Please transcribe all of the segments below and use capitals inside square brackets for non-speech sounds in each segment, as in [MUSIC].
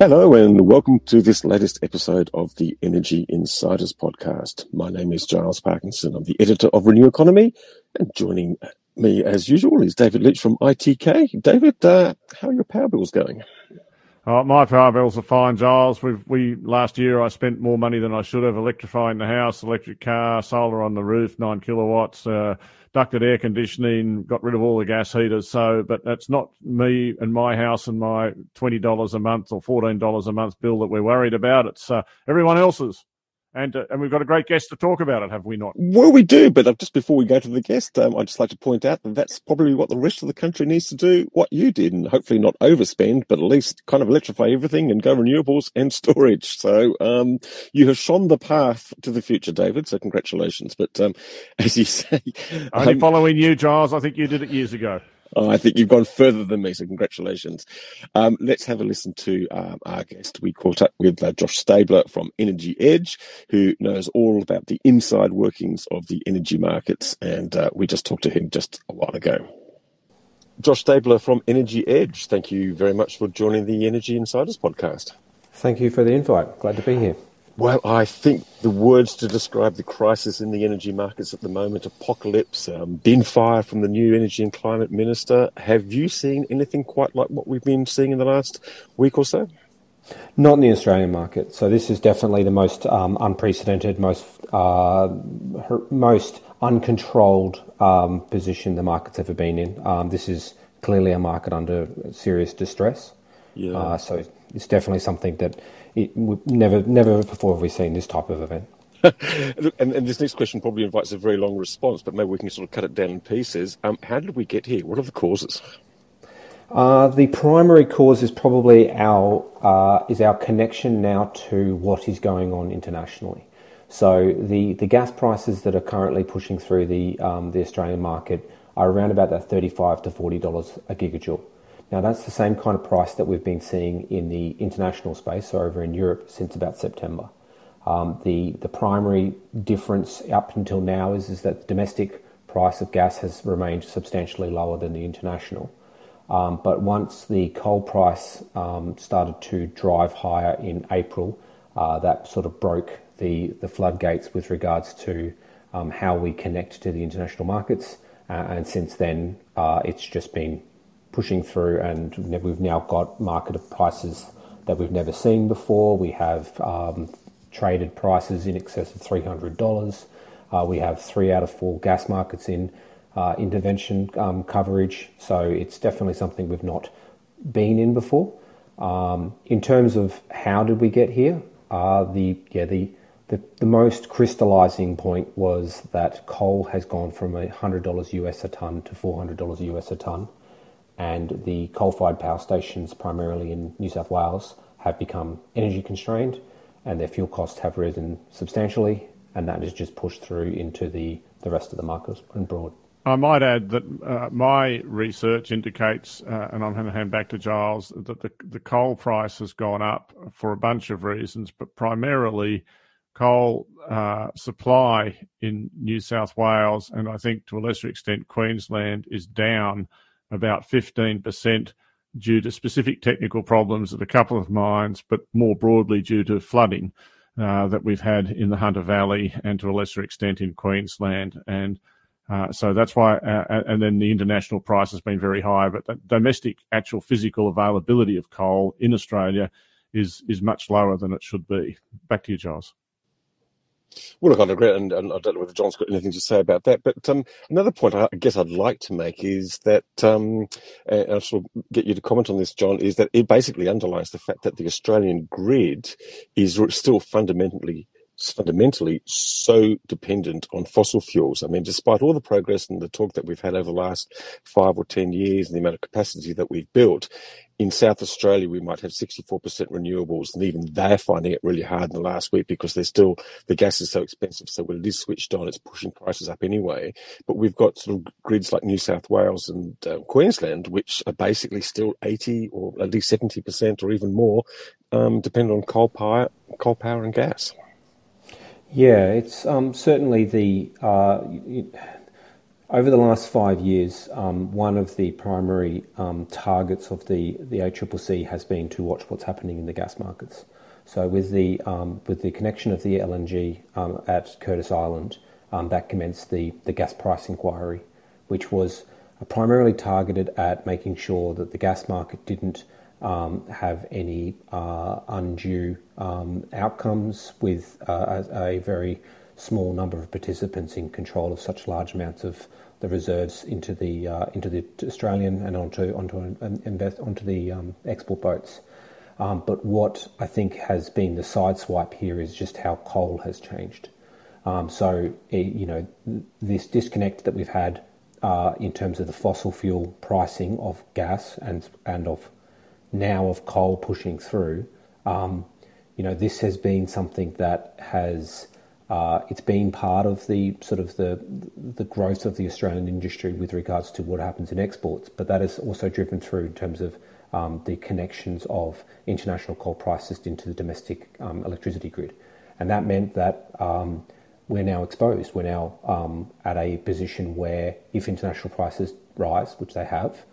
Hello, and welcome to this latest episode of the Energy Insiders podcast. My name is Giles Parkinson. I'm the editor of Renew Economy, and joining me, as usual, is David Leitch from ITK. David, uh, how are your power bills going? Uh, my power bills are fine, Giles. we we last year I spent more money than I should have electrifying the house, electric car, solar on the roof, nine kilowatts. Uh, ducted air conditioning, got rid of all the gas heaters. So, but that's not me and my house and my $20 a month or $14 a month bill that we're worried about. It's uh, everyone else's. And, uh, and we've got a great guest to talk about it, have we not? Well, we do, but uh, just before we go to the guest, um, I'd just like to point out that that's probably what the rest of the country needs to do, what you did, and hopefully not overspend, but at least kind of electrify everything and go renewables [LAUGHS] and storage. So um, you have shone the path to the future, David, so congratulations. But um, [LAUGHS] as you say... Only um, following you, Giles. I think you did it years ago. Oh, I think you've gone further than me, so congratulations. Um, let's have a listen to um, our guest. We caught up with uh, Josh Stabler from Energy Edge, who knows all about the inside workings of the energy markets, and uh, we just talked to him just a while ago. Josh Stabler from Energy Edge, thank you very much for joining the Energy Insiders podcast. Thank you for the invite. Glad to be here. Well, I think the words to describe the crisis in the energy markets at the moment apocalypse, um, bin fire from the new energy and climate minister. Have you seen anything quite like what we've been seeing in the last week or so? Not in the Australian market. So this is definitely the most um, unprecedented, most uh, most uncontrolled um, position the market's ever been in. Um, this is clearly a market under serious distress. Yeah. Uh, so it's definitely something that it, never, never before have we seen this type of event. [LAUGHS] and, and, this next question probably invites a very long response, but maybe we can sort of cut it down in pieces. Um, how did we get here? What are the causes? Uh, the primary cause is probably our uh, is our connection now to what is going on internationally. So the, the gas prices that are currently pushing through the um, the Australian market are around about that thirty five to forty dollars a gigajoule. Now, that's the same kind of price that we've been seeing in the international space, over in Europe, since about September. Um, the, the primary difference up until now is, is that the domestic price of gas has remained substantially lower than the international. Um, but once the coal price um, started to drive higher in April, uh, that sort of broke the, the floodgates with regards to um, how we connect to the international markets. Uh, and since then, uh, it's just been pushing through, and we've now got market prices that we've never seen before. We have um, traded prices in excess of $300. Uh, we have three out of four gas markets in uh, intervention um, coverage, so it's definitely something we've not been in before. Um, in terms of how did we get here, uh, the yeah the, the the most crystallizing point was that coal has gone from $100 US a ton to $400 US a ton and the coal-fired power stations, primarily in New South Wales, have become energy constrained, and their fuel costs have risen substantially, and that is just pushed through into the, the rest of the market and broad. I might add that uh, my research indicates, uh, and I'm going to hand back to Giles, that the, the coal price has gone up for a bunch of reasons, but primarily coal uh, supply in New South Wales, and I think to a lesser extent Queensland, is down about 15% due to specific technical problems at a couple of mines, but more broadly due to flooding uh, that we've had in the Hunter Valley and to a lesser extent in Queensland. And uh, so that's why, uh, and then the international price has been very high, but the domestic actual physical availability of coal in Australia is is much lower than it should be. Back to you, Giles. Well, look, I'd agree, and, and, I don't know whether John's got anything to say about that. But um, another point I guess I'd like to make is that, um, and I shall get you to comment on this, John, is that it basically underlines the fact that the Australian grid is still fundamentally fundamentally so dependent on fossil fuels. I mean, despite all the progress and the talk that we've had over the last five or 10 years and the amount of capacity that we've built, in South Australia, we might have 64% renewables, and even they're finding it really hard in the last week because they're still, the gas is so expensive. So when it is switched on, it's pushing prices up anyway. But we've got sort of grids like New South Wales and uh, Queensland, which are basically still 80 or at least 70% or even more, um, dependent on coal power, coal power and gas. Yeah, it's um, certainly the. Uh, over the last five years, um, one of the primary um, targets of the, the ACCC has been to watch what's happening in the gas markets. So, with the, um, with the connection of the LNG um, at Curtis Island, um, that commenced the, the gas price inquiry, which was primarily targeted at making sure that the gas market didn't um, have any uh, undue outcomes with uh, a, very small number of participants in control of such large amounts of the reserves into the uh, into the Australian and onto onto onto the um, export boats. Um, but what I think has been the sideswipe here is just how coal has changed. Um, so you know this disconnect that we've had uh, in terms of the fossil fuel pricing of gas and and of now of coal pushing through. Um, you know this has been something that has uh, it's been part of the sort of the the growth of the Australian industry with regards to what happens in exports, but that is also driven through in terms of um, the connections of international coal prices into the domestic um, electricity grid, and that meant that um, we're now exposed. We're now um, at a position where if international prices rise, which they have,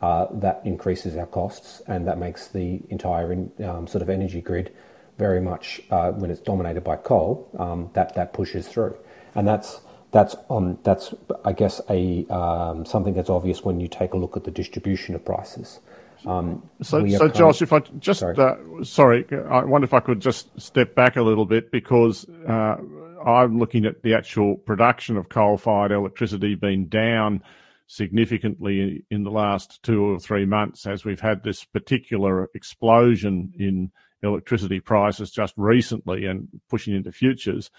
uh, that increases our costs, and that makes the entire in, um, sort of energy grid very much uh, when it's dominated by coal, um, that that pushes through, and that's that's on that's I guess a um, something that's obvious when you take a look at the distribution of prices. Um, so, so Josh, if I just sorry. Uh, sorry. I wonder if I could just step back a little bit because uh, I'm looking at the actual production of coal-fired electricity being down significantly in the last two or three months as we've had this particular explosion in electricity prices just recently and pushing into futures.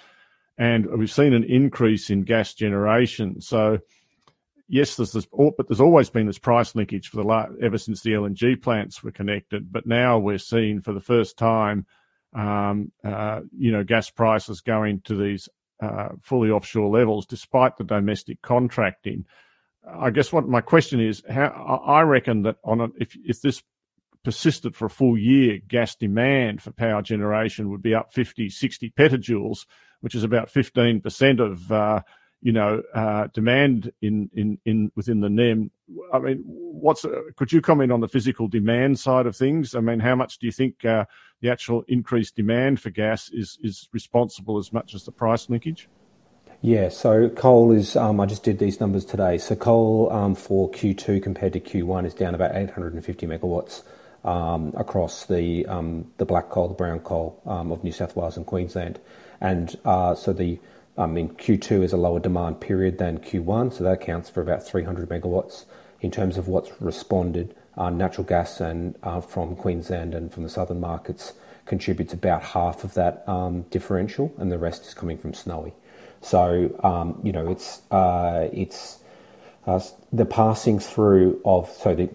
And we've seen an increase in gas generation. So, yes, there's this, but there's always been this price linkage for the last, ever since the LNG plants were connected. But now we're seeing for the first time, um, uh, you know, gas prices going to these uh, fully offshore levels despite the domestic contracting. I guess what my question is, how I reckon that on a, if if this persisted for a full year, gas demand for power generation would be up 50, 60 petajoules, which is about 15% of, uh, you know, uh, demand in, in, in within the NEM. I mean, what's, uh, could you comment on the physical demand side of things? I mean, how much do you think uh, the actual increased demand for gas is, is responsible as much as the price linkage? Yeah, so coal is, um, I just did these numbers today. So coal um, for Q2 compared to Q1 is down about 850 megawatts um, across the um, the black coal, the brown coal um, of New South Wales and Queensland, and uh, so the I mean Q2 is a lower demand period than Q1, so that accounts for about 300 megawatts in terms of what's responded. Uh, natural gas and uh, from Queensland and from the southern markets contributes about half of that um, differential, and the rest is coming from Snowy. So um, you know it's uh, it's uh, the passing through of so the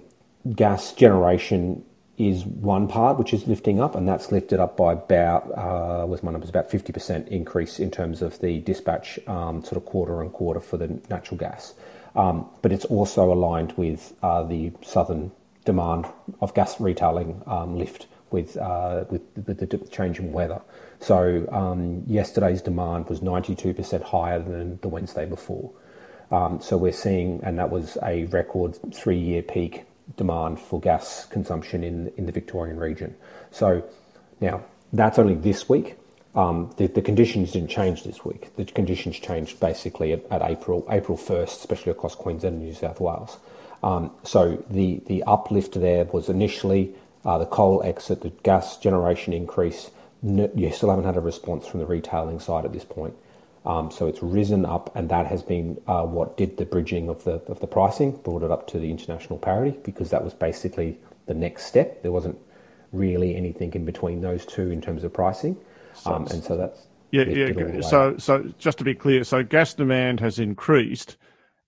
gas generation is one part which is lifting up, and that's lifted up by about, uh, was my numbers, about 50% increase in terms of the dispatch um, sort of quarter and quarter for the natural gas. Um, but it's also aligned with uh, the southern demand of gas retailing um, lift with, uh, with, with, the change in weather. So um, yesterday's demand was 92% higher than the Wednesday before. Um, so we're seeing, and that was a record three year peak demand for gas consumption in, in the Victorian region. So now that's only this week. Um, the, the, conditions didn't change this week. The conditions changed basically at, at April April 1st, especially across Queensland and New South Wales. Um, so the, the uplift there was initially uh, the coal exit, the gas generation increase. You still haven't had a response from the retailing side at this point. Um, so it's risen up, and that has been uh, what did the bridging of the of the pricing, brought it up to the international parity, because that was basically the next step. There wasn't really anything in between those two in terms of pricing, um, and so that's Yeah, yeah. So, so just to be clear, so gas demand has increased,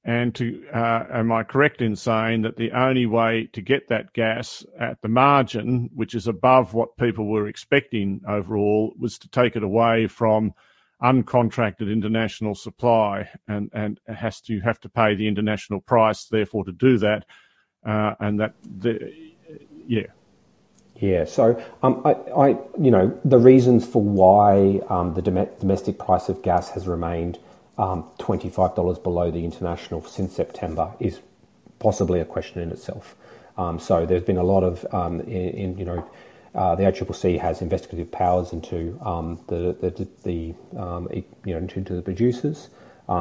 and to uh, am I correct in saying that the only way to get that gas at the margin, which is above what people were expecting overall, was to take it away from uncontracted international supply, and and has to have to pay the international price, therefore, to do that, uh, and that the yeah. Yeah, so um, I, I, you know, the reasons for why um, the domestic price of gas has remained um, twenty-five dollars below the international since September is possibly a question in itself. Um, so there's been a lot of, um, in, in, you know, uh, the ACCC has investigative powers into um, the the, the you know into, the producers.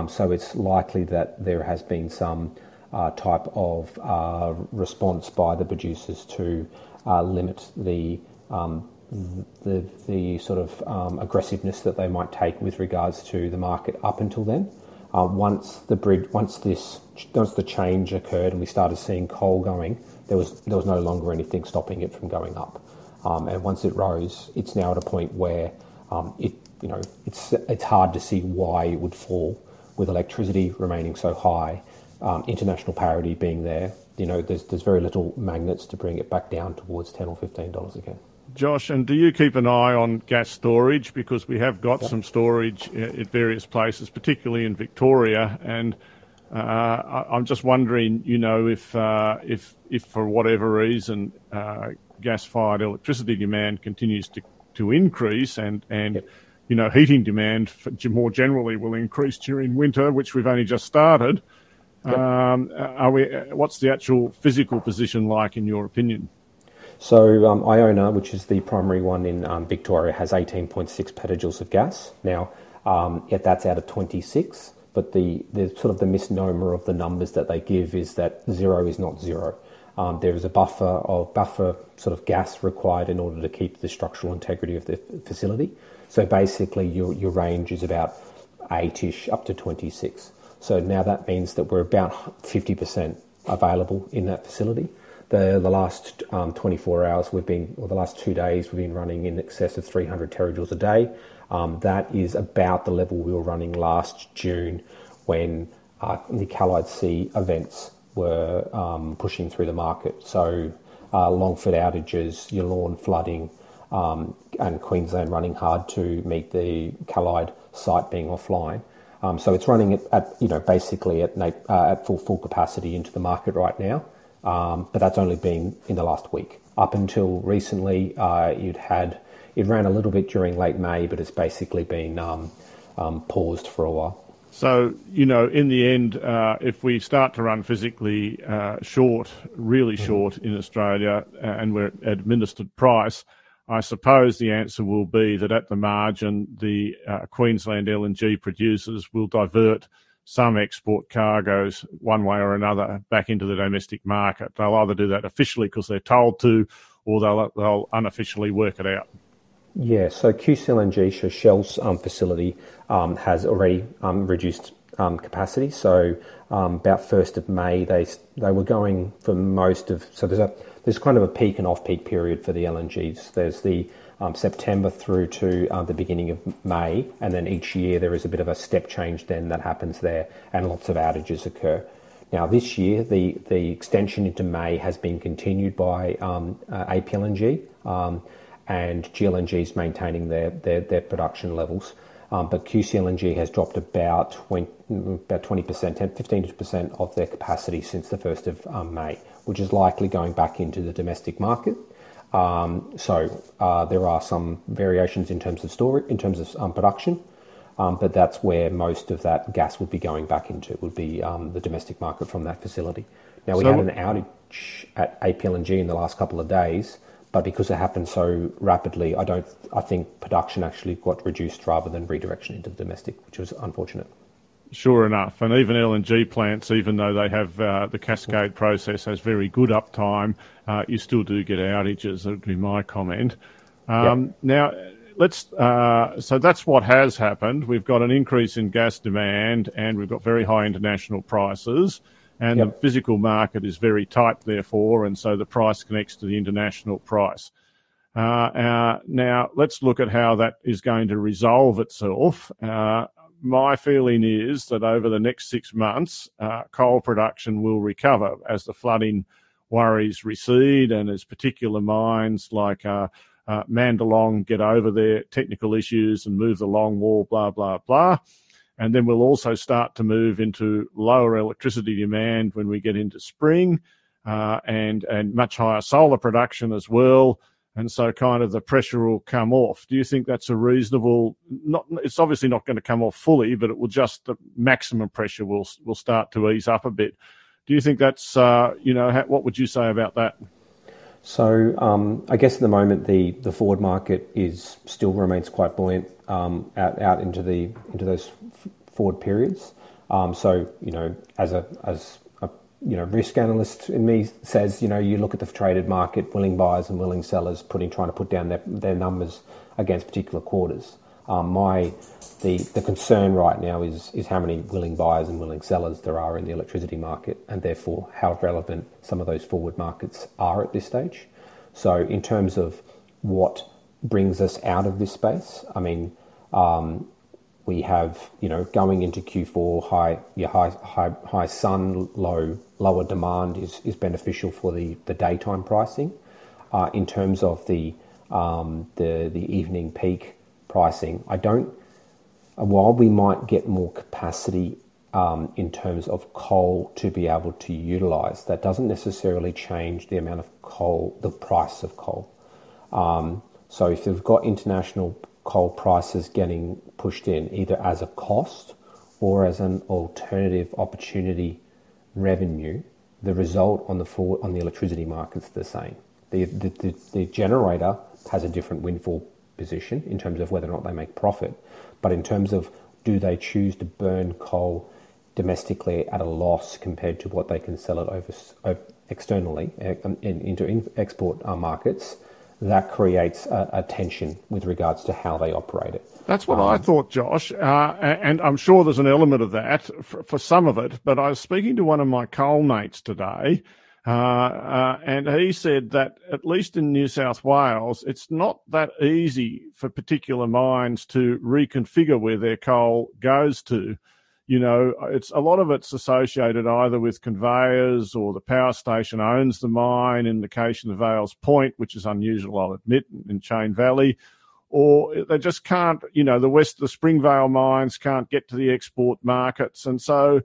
so it's likely that there has been some uh, type of uh, response by the producers to uh, limit the um, the, the sort of um, aggressiveness that they might take with regards to the market up until then. Uh, once the bridge, once this, once the change occurred and we started seeing coal going, there was there was no longer anything stopping it from going up. Um, and once it rose, it's now at a point where um, it, you know, it's it's hard to see why it would fall with electricity remaining so high, um, international parity being there, you know, there's there's very little magnets to bring it back down towards ten or fifteen dollars again. Josh, and do you keep an eye on gas storage because we have got some storage at various places, particularly in Victoria, and uh, I'm just wondering, you know, if uh, if if for whatever reason uh, gas-fired electricity demand continues to to increase and and yep. you know heating demand more generally will increase during winter, which we've only just started. Yep. Um, are we? What's the actual physical position like, in your opinion? So um, Iona, which is the primary one in um, Victoria, has 18.6 petajoules of gas. Now, um, yeah, that's out of 26. But the, the sort of the misnomer of the numbers that they give is that zero is not zero. Um, there is a buffer of buffer sort of gas required in order to keep the structural integrity of the facility. So basically, your your range is about eight-ish up to 26. So now that means that we're about 50% available in that facility. The, the last um, 24 hours we've been, or the last two days, we've been running in excess of 300 terajoules a day. Um, that is about the level we were running last June when uh, the Callide C events were um, pushing through the market. So uh, Longford outages, Yallourn flooding, um, and Queensland running hard to meet the Callide site being offline. Um, so it's running at, at, you know basically at uh, at full full capacity into the market right now, um, but that's only been in the last week. Up until recently, uh, it had it ran a little bit during late May, but it's basically been um, um paused for a while. So you know, in the end, uh, if we start to run physically uh, short, really mm-hmm. short in Australia, uh, and we're at administered price I suppose the answer will be that at the margin, the uh, Queensland LNG producers will divert some export cargoes one way or another back into the domestic market. They'll either do that officially because they're told to, or they'll, they'll unofficially work it out. Yeah, so QCLNG, Shell's um, facility, um, has already um, reduced um, capacity. So um, about first of May, they they were going for most of. So there's a there's kind of a peak and off peak period for the LNGs. There's the um, September through to uh, the beginning of May, and then each year there is a bit of a step change then that happens there, and lots of outages occur. Now this year, the the extension into May has been continued by um, uh, APLNG, um, and GLNG is maintaining their their, their production levels. Um, but QCLNG has dropped about 20, about 20%, 10, 15% of their capacity since the 1st of um, May, which is likely going back into the domestic market. Um, so uh, there are some variations in terms of storage, in terms of um, production, um, but that's where most of that gas would be going back into, would be um, the domestic market from that facility. Now, we so, had an outage at APLNG in the last couple of days, but because it happened so rapidly, I don't. I think production actually got reduced rather than redirection into the domestic, which was unfortunate. Sure enough, and even LNG plants, even though they have uh, the cascade process has very good uptime, uh, you still do get outages. That would be my comment. Um, yep. Now, let's. Uh, so that's what has happened. We've got an increase in gas demand, and we've got very high international prices and yep. the physical market is very tight, therefore, and so the price connects to the international price. Uh, uh, now, let's look at how that is going to resolve itself. Uh, my feeling is that over the next six months, uh, coal production will recover as the flooding worries recede and as particular mines like uh, uh, Mandalong get over their technical issues and move the long wall, blah, blah, blah. And then we'll also start to move into lower electricity demand when we get into spring uh, and, and much higher solar production as well and so kind of the pressure will come off. Do you think that's a reasonable? Not, it's obviously not going to come off fully, but it will just the maximum pressure will will start to ease up a bit. Do you think that's uh, you know how, what would you say about that? So um, I guess at the moment the, the forward market is still remains quite buoyant um, out out into the into those forward periods. Um, so you know as a as you know, risk analyst in me says, you know, you look at the traded market, willing buyers and willing sellers putting trying to put down their, their numbers against particular quarters. Um, my the the concern right now is is how many willing buyers and willing sellers there are in the electricity market, and therefore how relevant some of those forward markets are at this stage. So, in terms of what brings us out of this space, I mean, um, we have, you know, going into Q4, high, yeah, high, high, high sun, low, lower demand is, is beneficial for the, the daytime pricing. Uh, in terms of the, um, the, the evening peak pricing, I don't, while we might get more capacity um, in terms of coal to be able to utilize, that doesn't necessarily change the amount of coal, the price of coal. Um, so if you've got international coal prices getting pushed in either as a cost or as an alternative opportunity revenue, the result on the forward, on the electricity market is the same. The, the, the, the generator has a different windfall position in terms of whether or not they make profit, but in terms of do they choose to burn coal domestically at a loss compared to what they can sell it over, over externally uh, into export uh, markets, that creates a, a, tension with regards to how they operate it. That's what um, I thought, Josh, uh, and I'm sure there's an element of that for, for, some of it. But I was speaking to one of my coal mates today, uh, uh, and he said that at least in New South Wales, it's not that easy for particular mines to reconfigure where their coal goes to you know, it's a lot of it's associated either with conveyors or the power station owns the mine. In the case of the Vales Point, which is unusual, I'll admit, in Chain Valley, or they just can't. You know, the west, the Springvale mines can't get to the export markets, and so.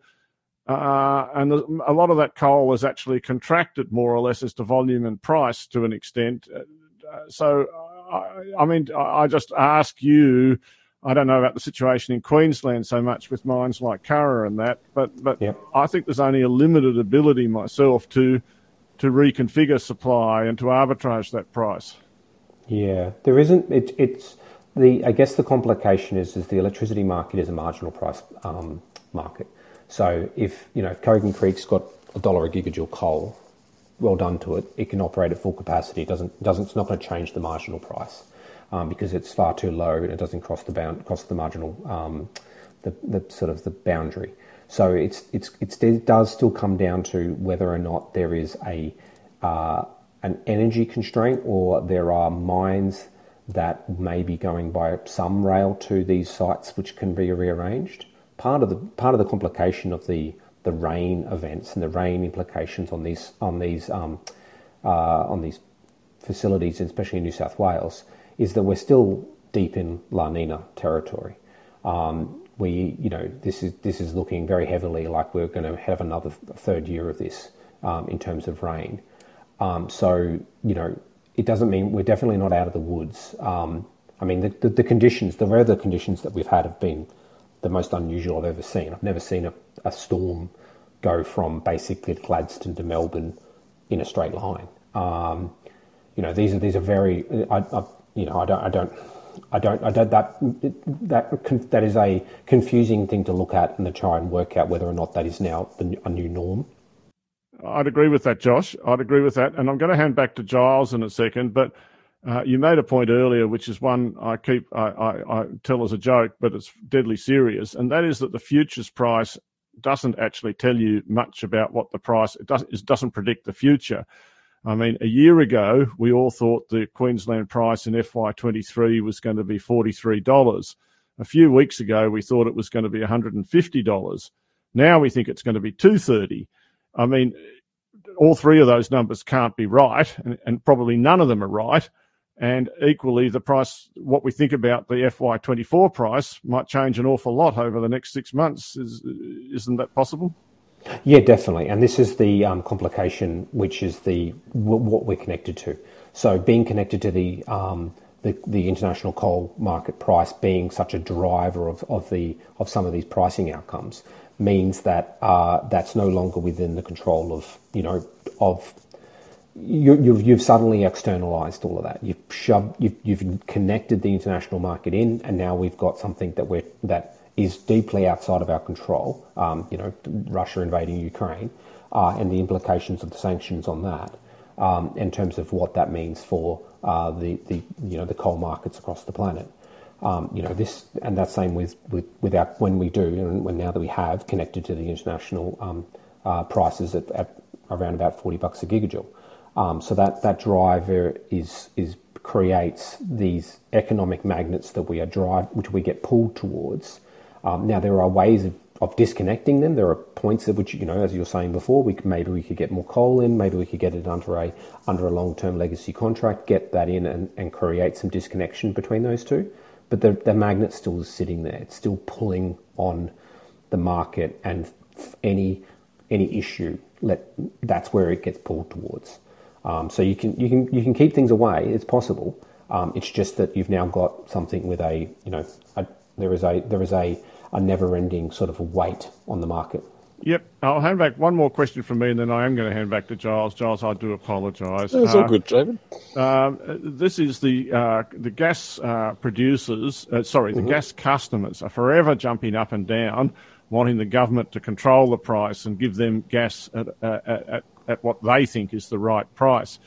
Uh, and a lot of that coal is actually contracted more or less as to volume and price to an extent. Uh, so, I, I mean, I just ask you, I don't know about the situation in Queensland so much with mines like Curragh and that, but but. I think there's only a limited ability myself to to reconfigure supply and to arbitrage that price. Yeah, there isn't. It, it's the I guess the complication is is the electricity market is a marginal price um, market. So if you know if Kogan Creek's got a dollar a gigajoule coal, well done to it. It can operate at full capacity. It doesn't doesn't it's not going to change the marginal price um, because it's far too low and it doesn't cross the bound, cross the marginal, um, the, the sort of the boundary. So it's, it's, it's, it does still come down to whether or not there is a, uh, an energy constraint or there are mines that may be going by some rail to these sites which can be rearranged. Part of the, part of the complication of the, the rain events and the rain implications on these, on these, um, uh, on these facilities, especially in New South Wales, is that we're still deep in La Nina territory. Um, we, you know, this is this is looking very heavily like we're going to have another third year of this um, in terms of rain. Um, so, you know, it doesn't mean we're definitely not out of the woods. Um, I mean, the, the, the, conditions, the weather conditions that we've had have been the most unusual I've ever seen. I've never seen a, a storm go from basically Gladstone to Melbourne in a straight line. Um, you know, these are these are very. I, I, you know, I don't, I don't, I don't, I don't. That that that is a confusing thing to look at and to try and work out whether or not that is now the, a new norm. I'd agree with that, Josh. I'd agree with that, and I'm going to hand back to Giles in a second. But uh, you made a point earlier, which is one I keep I, I, I tell as a joke, but it's deadly serious, and that is that the futures price doesn't actually tell you much about what the price it doesn't it doesn't predict the future. I mean, a year ago, we all thought the Queensland price in FY23 was going to be $43. A few weeks ago, we thought it was going to be $150. Now we think it's going to be 230. I mean, all three of those numbers can't be right, and, and, probably none of them are right. And equally, the price, what we think about the FY24 price, might change an awful lot over the next six months. Is, isn't that possible? Yeah, definitely. And this is the um, complication, which is the what we're connected to. So being connected to the, um, the, the international coal market price being such a driver of, of the of some of these pricing outcomes means that uh, that's no longer within the control of you know of you, you've, you've suddenly externalized all of that. You've shoved, you've, you've connected the international market in, and now we've got something that we're that is deeply outside of our control. Um, you know, Russia invading Ukraine, uh, and the implications of the sanctions on that, um, in terms of what that means for uh, the the you know the coal markets across the planet. Um, you know this, and that's same with with, with our, when we do, and when now that we have connected to the international um, uh, prices at, at, around about forty bucks a gigajoule. Um, so that that driver is is creates these economic magnets that we are drive, which we get pulled towards. Um, now there are ways of, of disconnecting them. There are points at which you know, as you were saying before, we maybe we could get more coal in, maybe we could get it under a under a long term legacy contract, get that in, and, and create some disconnection between those two but the, the magnet still is sitting there. It's still pulling on the market, and any any issue, let that's where it gets pulled towards. Um, so you can you can you can keep things away. It's possible. Um, it's just that you've now got something with a you know a, there is a there is a, a never ending sort of weight on the market. Yep. I'll hand back one more question from me, and then I am going to hand back to Giles. Giles, I do apologise. That's uh, all good, David. Um, this is the uh, the gas uh, producers, uh, sorry, the mm-hmm. gas customers are forever jumping up and down, wanting the government to control the price and give them gas at, at, at what they think is the right price.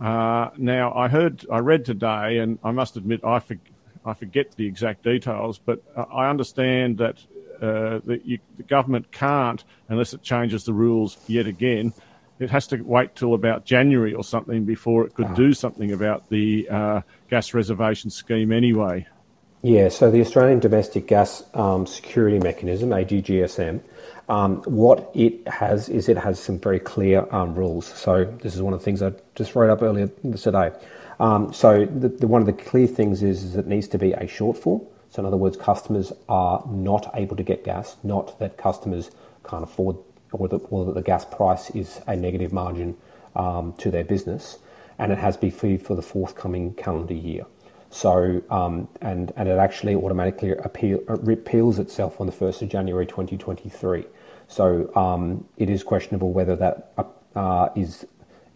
Uh, now, I heard, I read today, and I must admit, I, for, I forget the exact details, but I understand that uh, that you, the government can't, unless it changes the rules yet again, it has to wait till about January or something before it could ah. do something about the uh, gas reservation scheme anyway. Yeah, so the Australian Domestic Gas um, Security Mechanism, ADGSM, um, what it has is it has some very clear um, rules. So this is one of the things I just wrote up earlier today. Um, so the, the, one of the clear things is, is it needs to be a shortfall. So in other words, customers are not able to get gas, not that customers can't afford or that, or that the gas price is a negative margin um, to their business, and it has to be free for the forthcoming calendar year. So, um, and, and it actually automatically repeals itself on the 1st of January 2023. So um, it is questionable whether that uh, is,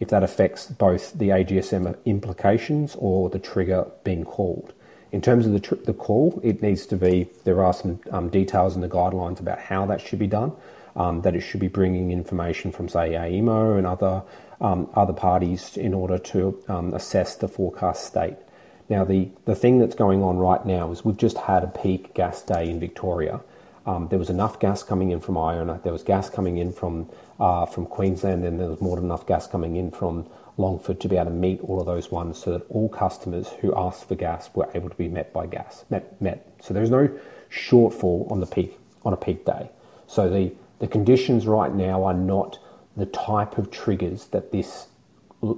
if that affects both the AGSM implications or the trigger being called. In terms of the, tr- the call, it needs to be, there are some um, details in the guidelines about how that should be done, um, that it should be bringing information from, say, AEMO and other, um, other parties in order to um, assess the forecast state. Now, the, the thing that's going on right now is we've just had a peak gas day in Victoria. Um, there was enough gas coming in from Iona, there was gas coming in from, uh, from Queensland, and there was more than enough gas coming in from Longford to be able to meet all of those ones so that all customers who asked for gas were able to be met by gas, met, met. So there's no shortfall on the peak, on a peak day. So the, the conditions right now are not the type of triggers that this,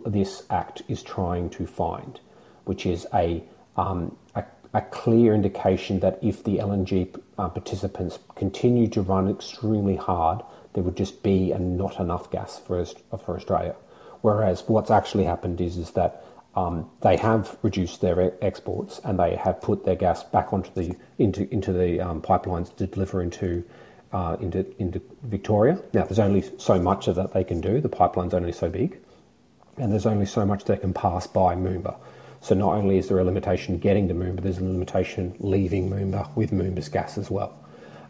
this act is trying to find, which is a, um, a, a clear indication that if the LNG uh, participants continue to run extremely hard, there would just be a, not enough gas for, for Australia. Whereas what's actually happened is, is that um, they have reduced their exports and they have put their gas back onto the into into the um, pipelines to deliver into uh, into into Victoria. Now, there's only so much of that they can do. The pipeline's only so big, and there's only so much they can pass by Moomba. So not only is there a limitation getting to Moomba, there's a limitation leaving Moomba with Moomba's gas as well.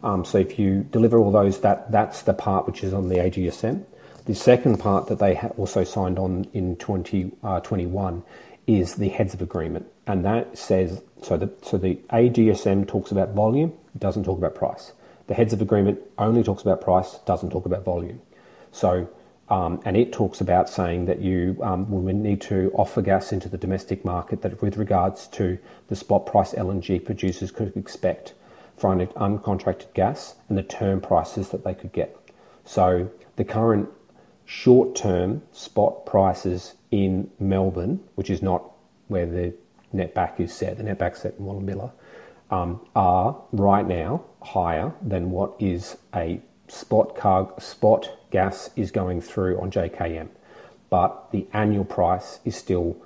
Um, so if you deliver all those, that that's the part which is on the AGSM. The second part that they also signed on in 2021 uh, is the heads of agreement, and that says so. The so the AGSM talks about volume, doesn't talk about price. The heads of agreement only talks about price, doesn't talk about volume. So Um, and it talks about saying that you um, will need to offer gas into the domestic market that with regards to the spot price LNG producers could expect for uncontracted gas and the term prices that they could get. So the current short term spot prices in Melbourne, which is not where the netback is set, the netback set in Wallumbilla, um, are right now higher than what is a spot spot gas is going through on JKM, but the annual price is still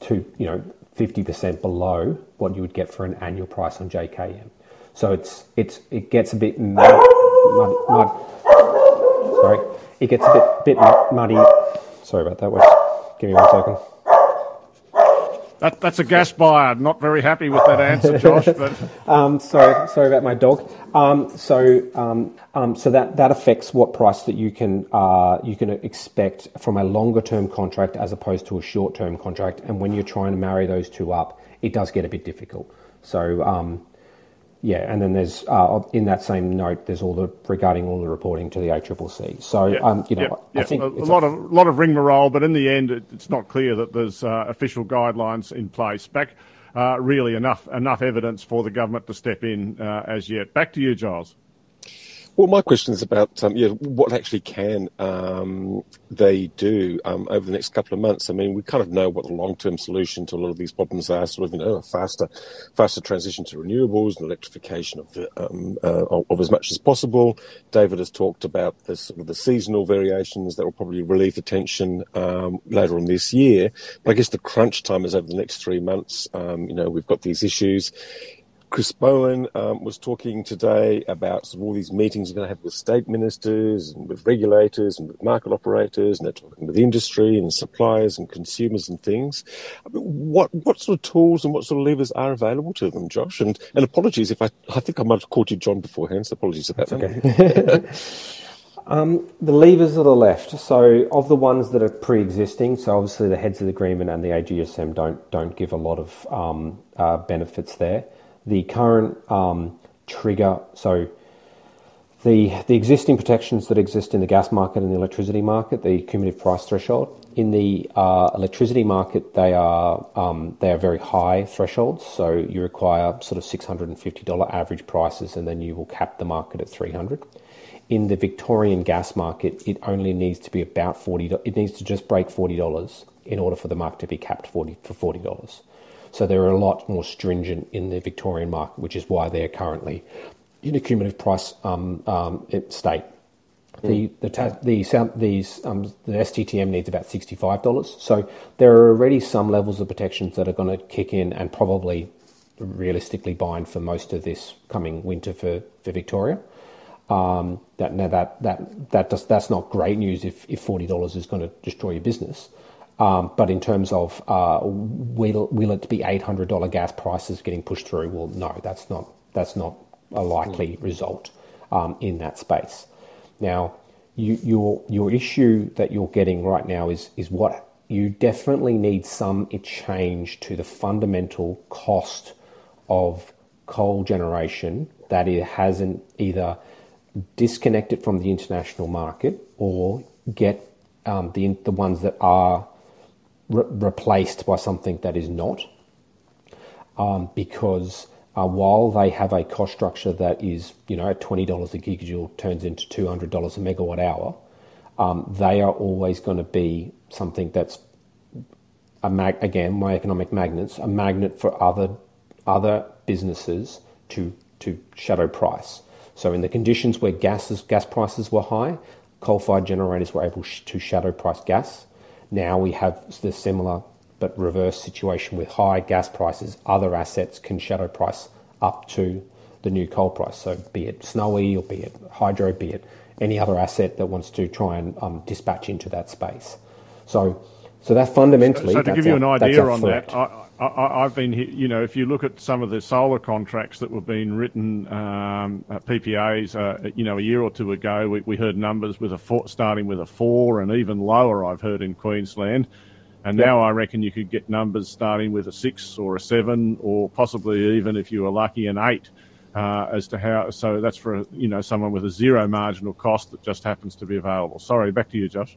to you know 50% below what you would get for an annual price on JKM. So it's it's it gets a bit mud, mud, mud sorry, it gets a bit bit muddy. Sorry about that. Wes. Give me one second. That, that's a gas buyer. Not very happy with that answer, Josh. But [LAUGHS] um, sorry, sorry about my dog. Um, so, um, um, so that, that affects what price that you can uh, you can expect from a longer term contract as opposed to a short term contract. And when you're trying to marry those two up, it does get a bit difficult. So, um, yeah, and then there's uh, in that same note, there's all the regarding all the reporting to the ACCC. So yeah, um, you know, yeah, I think a, a lot a, of lot of ring rigmarole, but in the end, it, it's not clear that there's uh, official guidelines in place. Back, uh, really enough enough evidence for the government to step in uh, as yet. Back to you, Giles. Well, my question is about um, yeah, what actually can um, they do um, over the next couple of months? I mean, we kind of know what the long-term solution to a lot of these problems are. Sort of, you know, a faster, faster transition to renewables and electrification of the um, uh, of as much as possible. David has talked about the sort of the seasonal variations that will probably relieve the tension um, later on this year. But I guess the crunch time is over the next three months. Um, you know, we've got these issues Chris Bowen um, was talking today about sort of all these meetings we're going to have with state ministers and with regulators and with market operators, and they're talking with industry and suppliers and consumers and things. I mean, what what sort of tools and what sort of levers are available to them, Josh? And and apologies if I I think I might have called you John beforehand, so apologies about that. Okay. [LAUGHS] Um, the levers are the left. So, of the ones that are pre-existing, so obviously the heads of the agreement and the AGSM don't don't give a lot of um, uh, benefits there the current um, trigger. So the the existing protections that exist in the gas market and the electricity market, the cumulative price threshold. In the uh, electricity market, they are um, they are very high thresholds. So you require sort of six hundred and fifty dollar average prices, and then you will cap the market at three hundred. In the Victorian gas market, it only needs to be about forty. It needs to just break forty dollars in order for the market to be capped forty for forty dollars. So they're a lot more stringent in the Victorian market, which is why they're currently in a cumulative price um, um, state. The hmm. the ta- the these um, the STTM needs about sixty five dollars. So there are already some levels of protections that are going to kick in and probably realistically bind for most of this coming winter for for Victoria. Um, that now that that that does, that's not great news if if forty dollars is going to destroy your business. Um, but in terms of uh, will will it be eight hundred dollar gas prices getting pushed through? Well, no, that's not that's not a likely mm. result um, in that space. Now, you, your your issue that you're getting right now is is what you definitely need some change to the fundamental cost of coal generation that it hasn't either disconnected from the international market or get um, the the ones that are re- replaced by something that is not, um, because uh, while they have a cost structure that is, you know, at twenty dollars a gigajoule turns into two hundred dollars a megawatt hour, um, they are always going to be something that's a mag- again my economic magnets a magnet for other other businesses to to shadow price. So in the conditions where gases gas prices were high, coal-fired generators were able sh- to shadow price gas. Now we have the similar but reverse situation with high gas prices. Other assets can shadow price up to the new coal price. So be it Snowy or be it hydro, be it any other asset that wants to try and um, dispatch into that space. So, so that fundamentally. So, so to give you an idea on that, I, I, have been, you know, if you look at some of the solar contracts that were being written, um, PPAs, uh, you know, a year or two ago, we, we heard numbers with a four, starting with a four and even lower. I've heard in Queensland, and yep. now I reckon you could get numbers starting with a six or a seven, or possibly even if you were lucky, an eight. uh, as to how. So that's for you know someone with a zero marginal cost that just happens to be available. Sorry, back to you, Josh.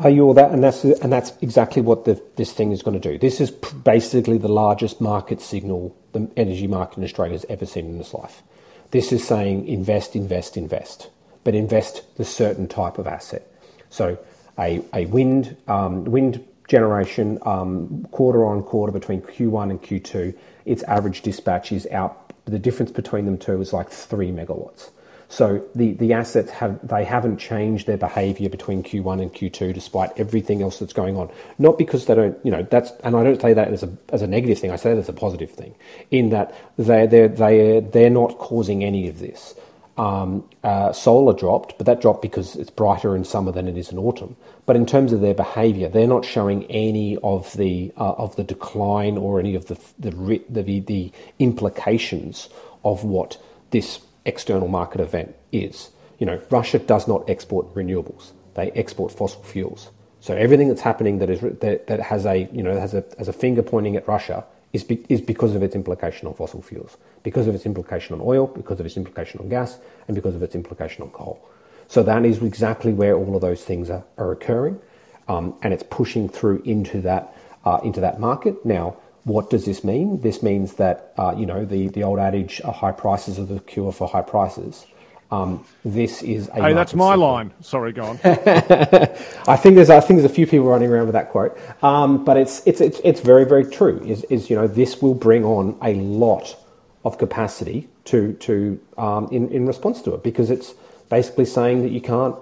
Are you all that? And that's and that's exactly what the, this thing is going to do. This is basically the largest market signal the energy market in Australia has ever seen in its life. This is saying invest, invest, invest, but invest the certain type of asset. So a, a wind um, wind generation um, quarter on quarter between Q1 and Q2, its average dispatch is out. The difference between them two is like three megawatts. So the, the assets have they haven't changed their behaviour between Q1 and Q2 despite everything else that's going on. Not because they don't, you know, that's and I don't say that as a as a negative thing. I say that as a positive thing. In that they they they they're not causing any of this. Um, uh, solar dropped, but that dropped because it's brighter in summer than it is in autumn. But in terms of their behaviour, they're not showing any of the uh, of the decline or any of the the, the the implications of what this external market event is. You know, Russia does not export renewables; they export fossil fuels. So everything that's happening that is that, that has a you know has a has a finger pointing at Russia is be, is because of its implication on fossil fuels, because of its implication on oil, because of its implication on gas, and because of its implication on coal. So that is exactly where all of those things are, are occurring, um, and it's pushing through into that uh, into that market now. What does this mean? This means that uh, you know the the old adage, "high prices are the cure for high prices." Um, this is a. Hey, that's my line. Sorry, go on. [LAUGHS] I think there's I think there's a few people running around with that quote, um, but it's, it's it's it's very very true. Is is you know this will bring on a lot of capacity to to um, in in response to it because it's basically saying that you can't.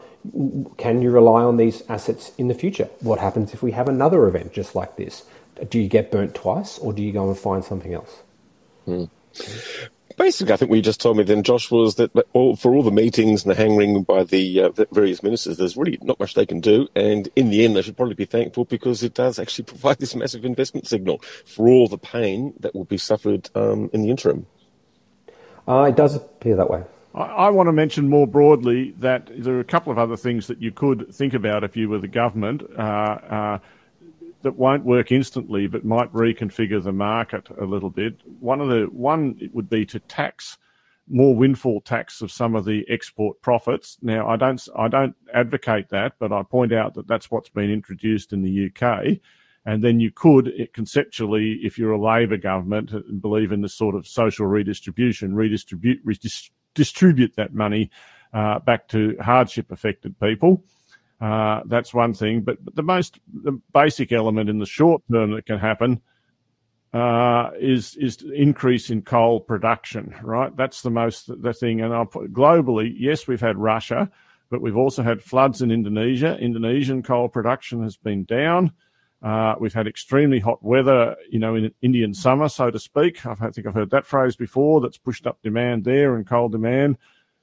Can you rely on these assets in the future? What happens if we have another event just like this? Do you get burnt twice or do you go and find something else? Hmm. Basically, I think what you just told me then, Josh, was that all, for all the meetings and the hand by the, uh, the, various ministers, there's really not much they can do. And in the end, they should probably be thankful because it does actually [LAUGHS] provide this massive investment signal for all the pain that will be suffered um, in the interim. Uh, it does appear that way. I, I want to mention more broadly that there are a couple of other things that you could think about if you were the government. Uh, uh that won't work instantly, but might reconfigure the market a little bit. One of the one would be to tax more windfall tax of some of the export profits. Now, I don't I don't advocate that, but I point out that that's what's been introduced in the UK. And then you could conceptually, if you're a Labor government and believe in this sort of social redistribution, redistribute redistribute that money uh, back to hardship affected people. Uh, that's one thing. But, but, the most the basic element in the short term that can happen uh, is is increase in coal production. Right, that's the most the thing. And I'll put, globally, yes, we've had Russia, but we've also had floods in Indonesia. Indonesian coal production has been down. Uh, we've had extremely hot weather, you know, in Indian summer, so to speak. I've, think I've heard that phrase before. That's pushed up demand there and coal demand,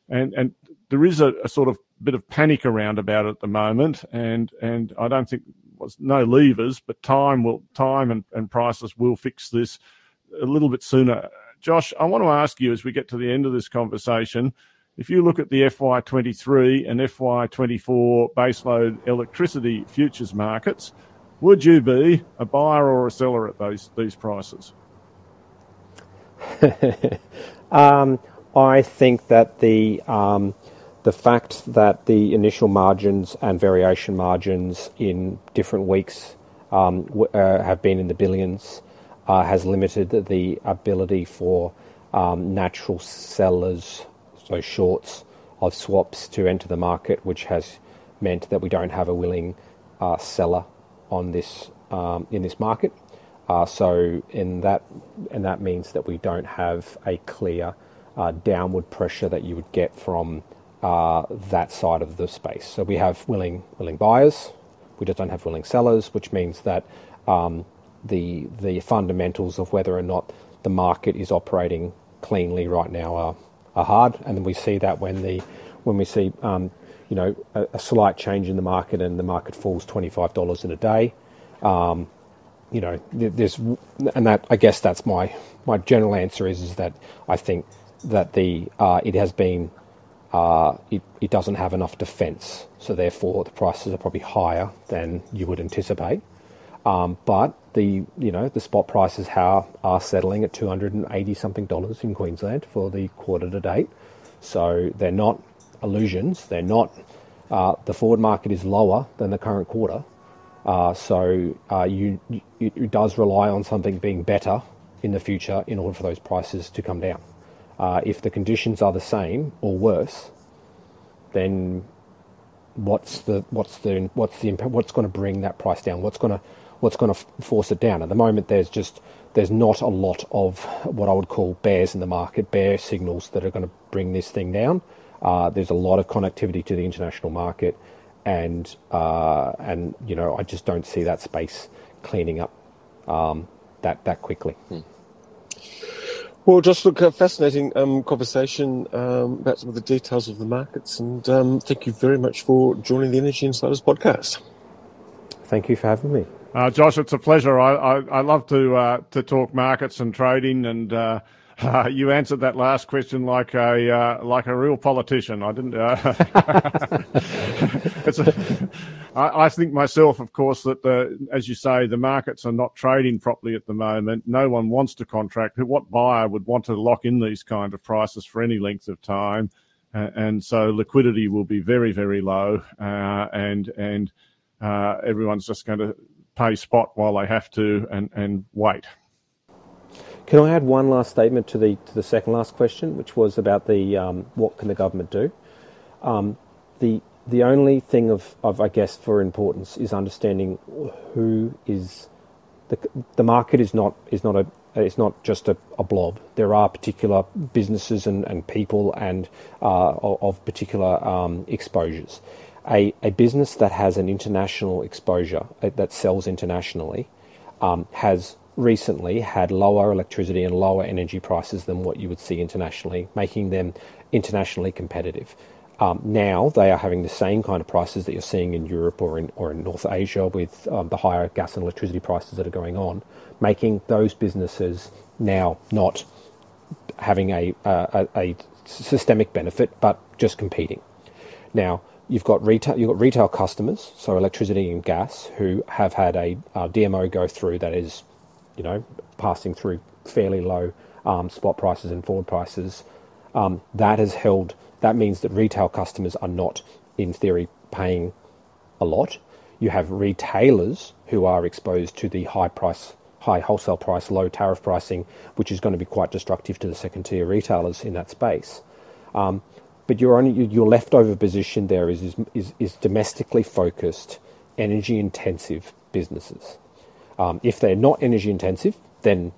and and there is a, a sort of bit of panic around about at the moment, and and I don't think was no levers, but time will time and, and prices will fix this a little bit sooner. Josh, I want to ask you as we get to the end of this conversation, if you look at the FY23 and FY24 baseload electricity futures markets, would you be a buyer or a seller at those these prices? [LAUGHS] um, I think that the um, the fact that the initial margins and variation margins in different weeks um, w- uh, have been in the billions uh, has limited the ability for um, natural sellers, so shorts of swaps, to enter the market, which has meant that we don't have a willing uh, seller on this um, in this market. Uh, so, in that, and that means that we don't have a clear uh, downward pressure that you would get from uh, that side of the space. So we have willing willing buyers, we just don't have willing sellers, which means that um, the the fundamentals of whether or not the market is operating cleanly right now are, are hard, and we see that when the when we see um, you know a, a, slight change in the market and the market falls twenty five dollars in a day. Um, you know, there's and that I guess that's my my general answer is is that I think that the uh, it has been uh, it, it, doesn't have enough defence, so therefore the prices are probably higher than you would anticipate. Um, but the you know the spot prices how are settling at 280 something dollars in Queensland for the quarter to date. So they're not illusions. They're not. Uh, the forward market is lower than the current quarter. Uh, so uh, you, you, it does rely on something being better in the future in order for those prices to come down. Uh, if the conditions are the same or worse, then what's the what's the what's the what's going to bring that price down? What's going to what's going to force it down? At the moment, there's just there's not a lot of what I would call bears in the market, bear signals that are going to bring this thing down. Uh, there's a lot of connectivity to the international market, and uh, and you know I just don't see that space cleaning up um, that that quickly. Hmm. Well, just look, a fascinating um, conversation um, about some of the details of the markets, and um, thank you very much for joining the Energy Insiders podcast. Thank you for having me, uh, Josh. It's a pleasure. I I, I love to uh, to talk markets and trading, and uh, uh, [LAUGHS] you answered that last question like a uh, like a real politician. I didn't. Uh, [LAUGHS] a, I, I think myself, of course, that the, as you say, the markets are not trading properly at the moment. No one wants to contract. What buyer would want to lock in these kind of prices for any length of time? and so liquidity will be very, very low, uh, and and uh, everyone's just going to pay spot while they have to and and wait. Can I add one last statement to the to the second last question, which was about the um, what can the government do? Um, the the only thing of, of I guess for importance is understanding who is the the market is not is not a it's not just a, a blob. There are particular businesses and, and people and uh, of, particular um, exposures. A, a business that has an international exposure uh, that sells internationally um, has recently had lower electricity and lower energy prices than what you would see internationally, making them internationally competitive. Um, now they are having the same kind of prices that you're seeing in Europe or in or in North Asia with um, the higher gas and electricity prices that are going on, making those businesses now not having a, a, a systemic benefit, but just competing. Now you've got retail you've got retail customers, so electricity and gas, who have had a, a DMO go through that is you know, passing through fairly low um, spot prices and forward prices, um, that has held. That means that retail customers are not, in theory, paying a lot. You have retailers who are exposed to the high price, high wholesale price, low tariff pricing, which is going to be quite destructive to the second tier retailers in that space. Um, but your only your leftover position there is, is is domestically focused, energy intensive businesses. Um, if they're not energy intensive, then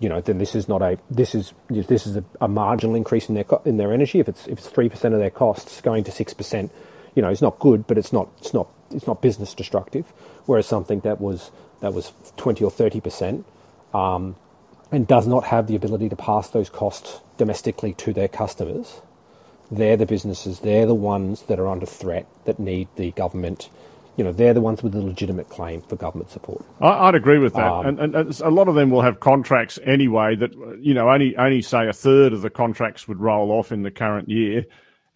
you know then this is not a this is this is a, a marginal increase in their in their energy. If it's if it's three percent of their costs going to six percent, you know it's not good, but it's not it's not it's not business destructive. Whereas something that was that was twenty or thirty percent. Um, and does not have the ability to pass those costs domestically to their customers, they're the businesses, they're the ones that are under threat that need the government you know, they're the ones with the legitimate claim for government support. I, would agree with that, um, and, and, a lot of them will have contracts anyway that you know only only say a third of the contracts would roll off in the current year,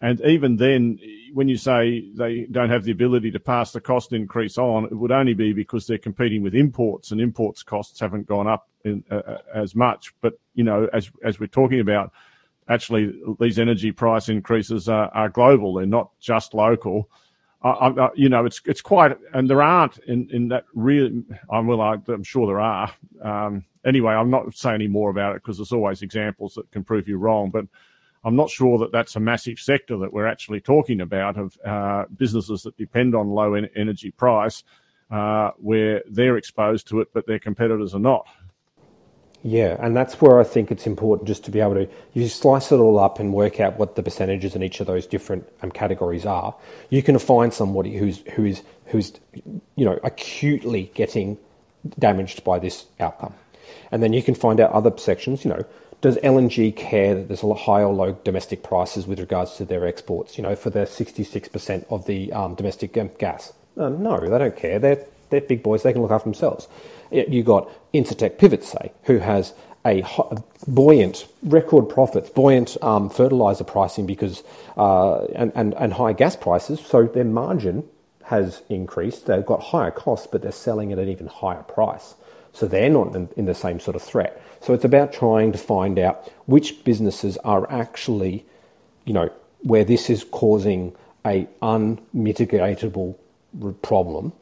and even then, when you say they don't have the ability to pass the cost increase on, it would only be because they're competing with imports, and imports costs haven't gone up in, uh as much. But you know, as as we're talking about, actually, these energy price increases are, are global; they're not just local. I, I, you know, it's it's quite, and there aren't in, in that real. I'm well, I, am sure there are. Um, anyway, I'm not saying any more about it because there's always examples that can prove you wrong. But I'm not sure that that's a massive sector that we're actually talking about of uh, businesses that depend on low en- energy price, uh, where they're exposed to it, but their competitors are not. Yeah, and that's where I think it's important just to be able to you slice it all up and work out what the percentages in each of those different um, categories are. You can find somebody who's who is who's you know acutely getting damaged by this outcome, and then you can find out other sections. You know, does LNG care that there's a high or low domestic prices with regards to their exports? You know, for their 66% of the um, domestic gas. Uh, no, they don't care. They're they're big boys. They can look after themselves you got Incitec Pivot, say, who has a buoyant record profits, buoyant um, fertilizer pricing because uh, and, and and high gas prices, so their margin has increased. They've got higher costs, but they're selling at an even higher price. So they're not in, in the same sort of threat. So it's about trying to find out which businesses are actually, you know, where this is causing a unmitigatable problem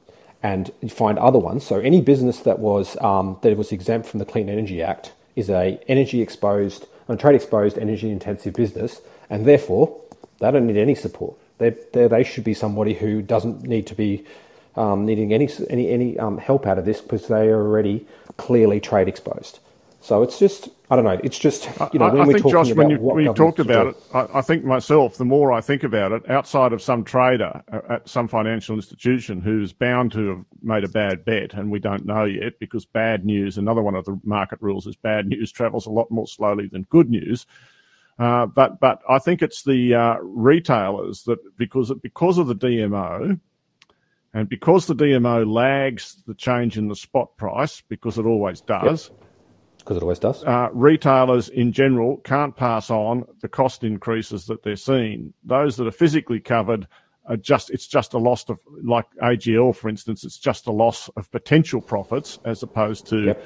and find other ones. So any business that was um, that was exempt from the Clean Energy Act is a energy exposed, a trade exposed, energy intensive business, and therefore they don't need any support. They they should be somebody who doesn't need to be um, needing any any any um, help out of this because they are already clearly trade exposed. So it's just, I don't know. It's just, you know, I, when I we're think, talking Josh, about when you, when you talked about it, I, I, think myself, the more I think about it, outside of some trader at some financial institution who's bound to have made a bad bet, and we don't know yet because bad news, another one of the market rules is bad news travels a lot more slowly than good news. Uh, but but I think it's the uh, retailers that because because of the DMO, and because the DMO lags the change in the spot price because it always does. Yep because it always does. Uh, retailers in general can't pass on the cost increases that they're seeing. Those that are physically covered are just it's just a loss of like AGL for instance, it's just a loss of potential profits as opposed to yep.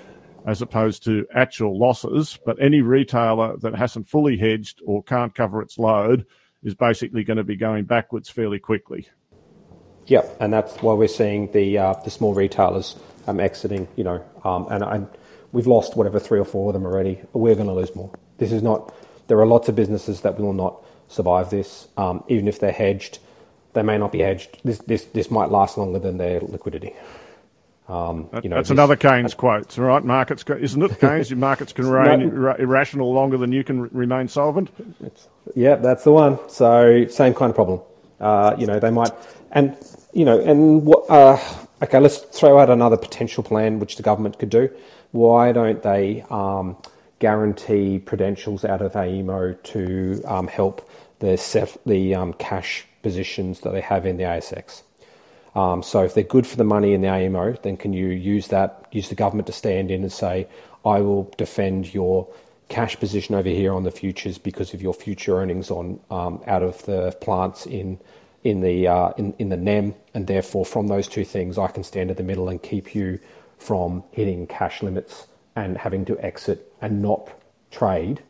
as opposed to actual losses. But any retailer that hasn't fully hedged or can't cover its load is basically going to be going backwards fairly quickly. Yep, and that's why we're seeing the uh, the small retailers um, exiting. You know, um, and I we've lost whatever three or four of them already. We're going to lose more. This is not. There are lots of businesses that will not survive this, um, even if they're hedged. They may not be hedged. This this this might last longer than their liquidity. Um, you know, that's this, another Keynes uh, quote, right? Markets, isn't it? Keynes, your markets can [LAUGHS] remain no, irrational longer than you can remain solvent. yeah, that's the one. So same kind of problem. Uh, you know, they might, and you know, and what? Uh, okay, let's throw out another potential plan which the government could do why don't they um, guarantee prudentials out of AEMO to um, help the, set, the um, cash positions that they have in the ASX? Um, so if they're good for the money in the AEMO, then can you use that, use the government to stand in and say, I will defend your cash position over here on the futures because of your future earnings on um, out of the plants in in the uh, in in the NEM, and therefore from those two things, I can stand in the middle and keep you from hitting cash limits and having to exit and not trade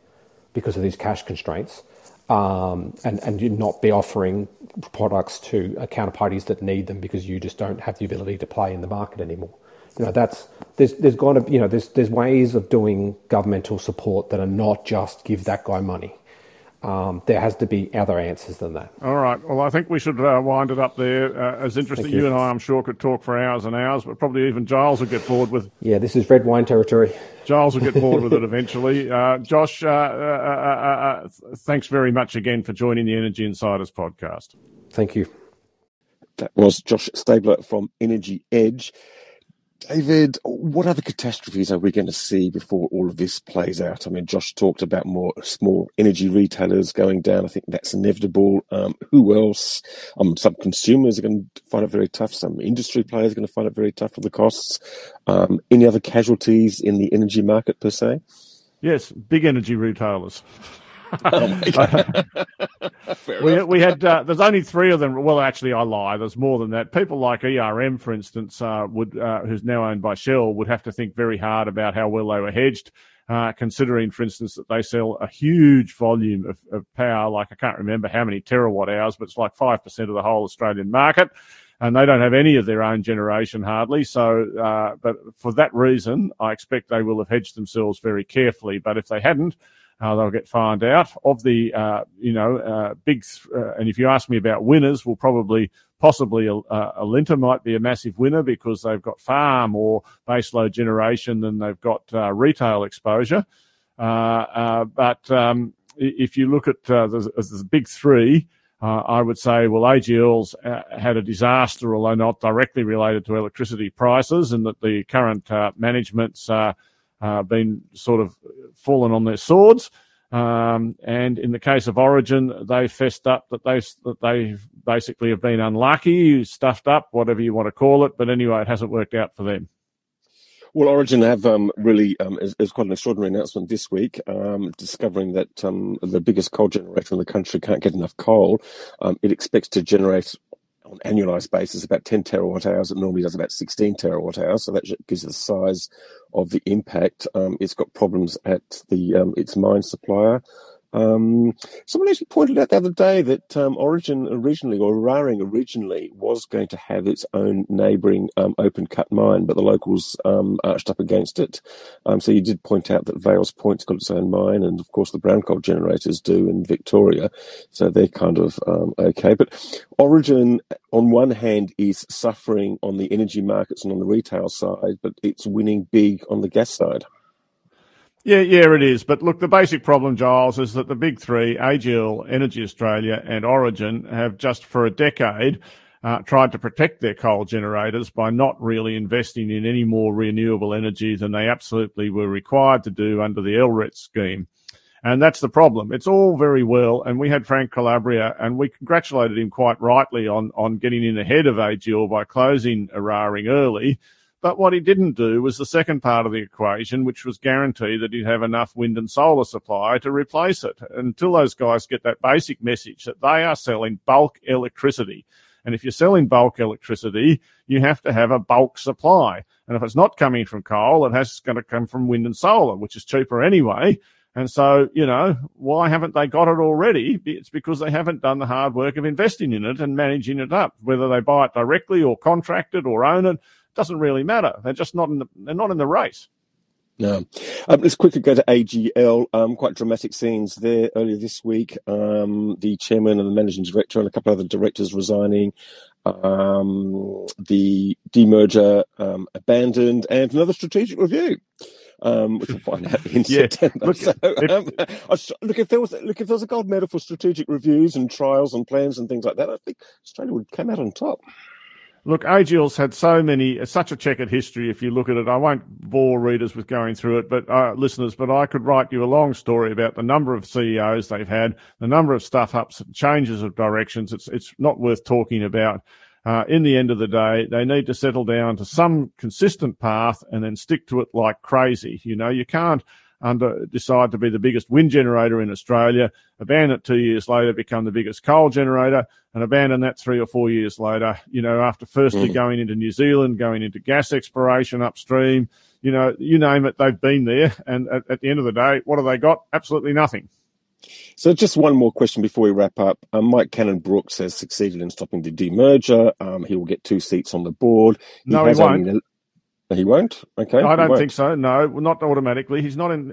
because of these cash constraints, um, and and you not be offering products to counterparties that need them because you just don't have the ability to play in the market anymore. You know that's there's there's got to you know there's there's ways of doing governmental support that are not just give that guy money um, there has to be other answers than that. All right. Well, I think we should uh, wind it up there. Uh, as interesting, you. you. and I, I'm sure, could talk for hours and hours, but probably even Giles will get bored with. Yeah, this is red wine territory. Giles will get bored with it [LAUGHS] eventually. Uh, Josh, uh, uh, uh, thanks very much again for joining the Energy Insiders podcast. Thank you. That was Josh Stabler from Energy Edge. David, what other catastrophes are we going to see before all of this plays out? I mean, Josh talked about more small energy retailers going down. I think that's inevitable. Um, who else? Um, some consumers are going to find it very tough. Some industry players are going to find it very tough for the costs. Um, any other casualties in the energy market per se? Yes, big energy retailers. [LAUGHS] oh [LAUGHS] we, we had uh, there's only three of them. Well, actually, I lie. There's more than that. People like ERM, for instance, uh, would uh, who's now owned by Shell, would have to think very hard about how well they were hedged. Uh, considering, for instance, that they sell a huge volume of, of power, like I can't remember how many terawatt hours, but it's like 5% of the whole Australian market and they don't have any of their own generation hardly. So, uh, but for that reason, I expect they will have hedged themselves very carefully. But if they hadn't, uh, they'll get found out. Of the, uh, you know, uh, big, uh, and if you ask me about winners, we'll probably, possibly, uh, Alinta might be a massive winner because they've got far more baseload generation than they've got uh, retail exposure. but um, if you look at the, the big three, I would say, well, AGL's had a disaster, although not directly related to electricity prices, and that the current management's uh, been sort of fallen on their swords. Um, and in the case of Origin, they fessed up that they that they basically have been unlucky, stuffed up, whatever you want to call it. But anyway, it hasn't worked out for them. Well, Origin have um, really um, is, is, quite an extraordinary announcement this week, um, discovering that um, the biggest coal generator in the country can't get enough coal. Um, it expects to generate on annualized basis about 10 terawatt hours. It normally does about 16 terawatt hours. So that gives you the size of the impact. Um, it's got problems at the um, its mine supplier. Um, someone actually pointed out the other day that um, Origin originally, or Eraring originally, was going to have its own neighbouring um, open cut mine, but the locals um, arched up against it. Um, so you did point out that Vales Point's got its own mine, and of course the brown coal generators do in Victoria. So they're kind of um, okay. But Origin, on one hand, is suffering on the energy markets and on the retail side, but it's winning big on the gas side. Yeah, yeah, it is. But look, the basic problem, Giles, is that the big three, AGL, Energy Australia, and Origin, have just for a decade uh, tried to protect their coal generators by not really investing in any more renewable energy than they absolutely were required to do under the LRET scheme. And that's the problem. It's all very well. And we had Frank Calabria and we congratulated him quite rightly on, on getting in ahead of AGL by closing Eraring early. But what he didn't do was the second part of the equation, which was guarantee that he'd have enough wind and solar supply to replace it. Until those guys get that basic message that they are selling bulk electricity. And if you're selling bulk electricity, you have to have a bulk supply. And if it's not coming from coal, it has going to come from wind and solar, which is cheaper anyway. And so, you know, why haven't they got it already? It's because they haven't done the hard work of investing in it and managing it up, whether they buy it directly or contract it or own it doesn't really matter. They're just not in the, they're not in the race. No. Um, let's quickly go to AGL. Um, quite dramatic scenes there earlier this week. Um, the chairman and the managing director and a couple of other directors resigning. Um, the demerger um, abandoned and another strategic review. Um, which we'll find out in [LAUGHS] yeah. September. Look, so, if, look, if there was look if there was a gold medal for strategic reviews and trials and plans and things like that, I think Australia would come out on top. Look, AGL's had so many, such a checkered history. If you look at it, I won't bore readers with going through it, but uh, listeners, but I could write you a long story about the number of CEOs they've had, the number of stuff ups, and changes of directions. It's it's not worth talking about. Uh, in the end of the day, they need to settle down to some consistent path and then stick to it like crazy. You know, you can't under decide to be the biggest wind generator in Australia, abandon it two years later, become the biggest coal generator, and abandon that three or four years later. You know, after firstly mm. going into New Zealand, going into gas exploration upstream, you know, you name it, they've been there. And at, at the end of the day, what have they got? Absolutely nothing. So, just one more question before we wrap up. Um, Mike Cannon-Brookes has succeeded in stopping the demerger. Um, he will get two seats on the board. He no, he won't. Only, he won't. Okay. I don't think so. No, not automatically. He's not in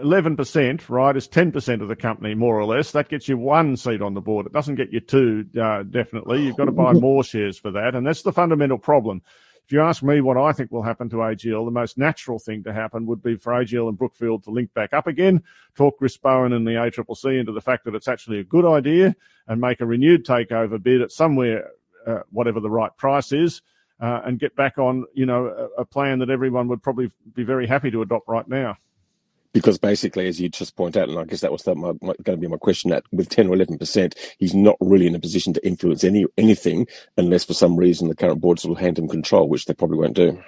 eleven percent. Right, is ten percent of the company, more or less. That gets you one seat on the board. It doesn't get you two. Uh, definitely, you've got to buy [LAUGHS] more shares for that, and that's the fundamental problem. If you ask me what I think will happen to AGL, the most natural thing to happen would be for AGL and Brookfield to link back up again, talk Chris Bowen and the ACCC into the fact that it's actually a good idea, and make a renewed takeover bid at somewhere, uh, whatever the right price is uh, and get back on, you know, a, a, plan that everyone would probably be very happy to adopt right now. Because basically, as you just point out, and I guess that was the, my, my, going to be my question, that with 10 or 11 percent, he's not really in a position to influence any anything unless for some reason the current boards will hand him control, which they probably won't do.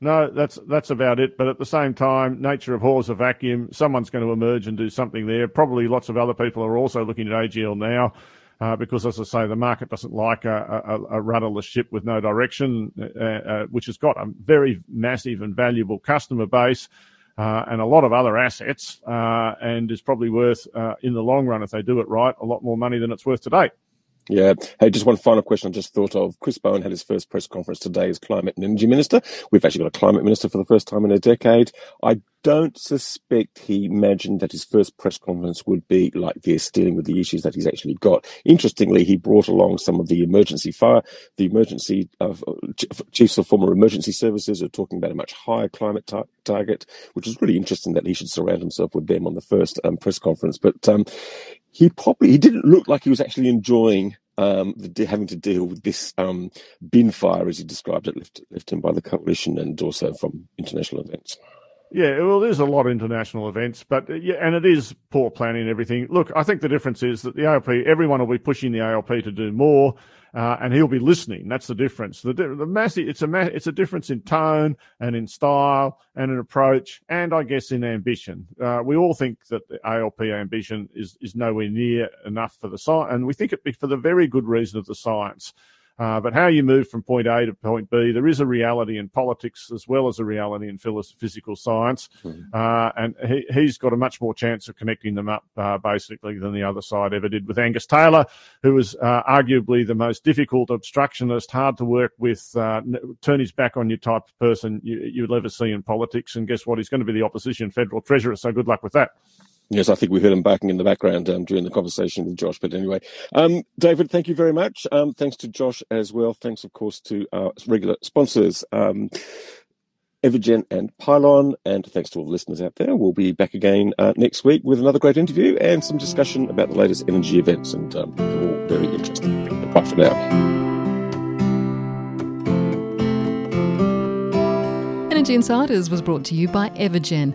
No, that's that's about it. But at the same time, nature abhors a vacuum. Someone's going to emerge and do something there. Probably lots of other people are also looking at AGL now uh, because, as I say, the market doesn't like a, a, a rudderless ship with no direction, uh, uh, which has got a very massive and valuable customer base. Uh, and a lot of other assets, uh, and is probably worth, uh, in the long run, if they do it right, a lot more money than it's worth today. Yeah. Hey, just one final question I just thought of. Chris Bowen had his first press conference today as Climate and Energy Minister. We've actually got a Climate Minister for the first time in a decade. I don't suspect he imagined that his first press conference would be like this, dealing with the issues that he's actually got. Interestingly, he brought along some of the emergency fire, the emergency uh, chiefs of former emergency services are talking about a much higher climate tar- target, which is really interesting that he should surround himself with them on the first um, press conference. But um, he probably he didn't look like he was actually enjoying um, the, having to deal with this um, bin fire, as he described it, left, left him by the coalition and also from international events. Yeah, well, there's a lot of international events, but uh, yeah, and it is poor planning and everything. Look, I think the difference is that the ALP, everyone will be pushing the ALP to do more, uh, and he'll be listening. That's the difference. The, the massive, it's a it's a difference in tone and in style and in approach, and I guess in ambition. Uh, we all think that the ALP ambition is is nowhere near enough for the science, and we think it for the very good reason of the science. Uh, but how you move from point A to point B, there is a reality in politics as well as a reality in physical science. Mm-hmm. Uh, and he, has got a much more chance of connecting them up, uh, basically, than the other side ever did with Angus Taylor, who was uh, arguably the most difficult obstructionist, hard to work with, uh, turn his back on you type of person you, you'd ever see in politics. And guess what? He's going to be the opposition federal treasurer. So good luck with that. Yes, I think we heard him backing in the background um, during the conversation with Josh. But anyway, um, David, thank you very much. Um, thanks to Josh as well. Thanks, of course, to our regular sponsors. Um, Evergen and Pylon, and thanks to all the listeners out there. We'll be back again uh, next week with another great interview and some discussion about the latest energy events, and um, all very interesting. Bye for now. Energy Insiders was brought to you by Evergen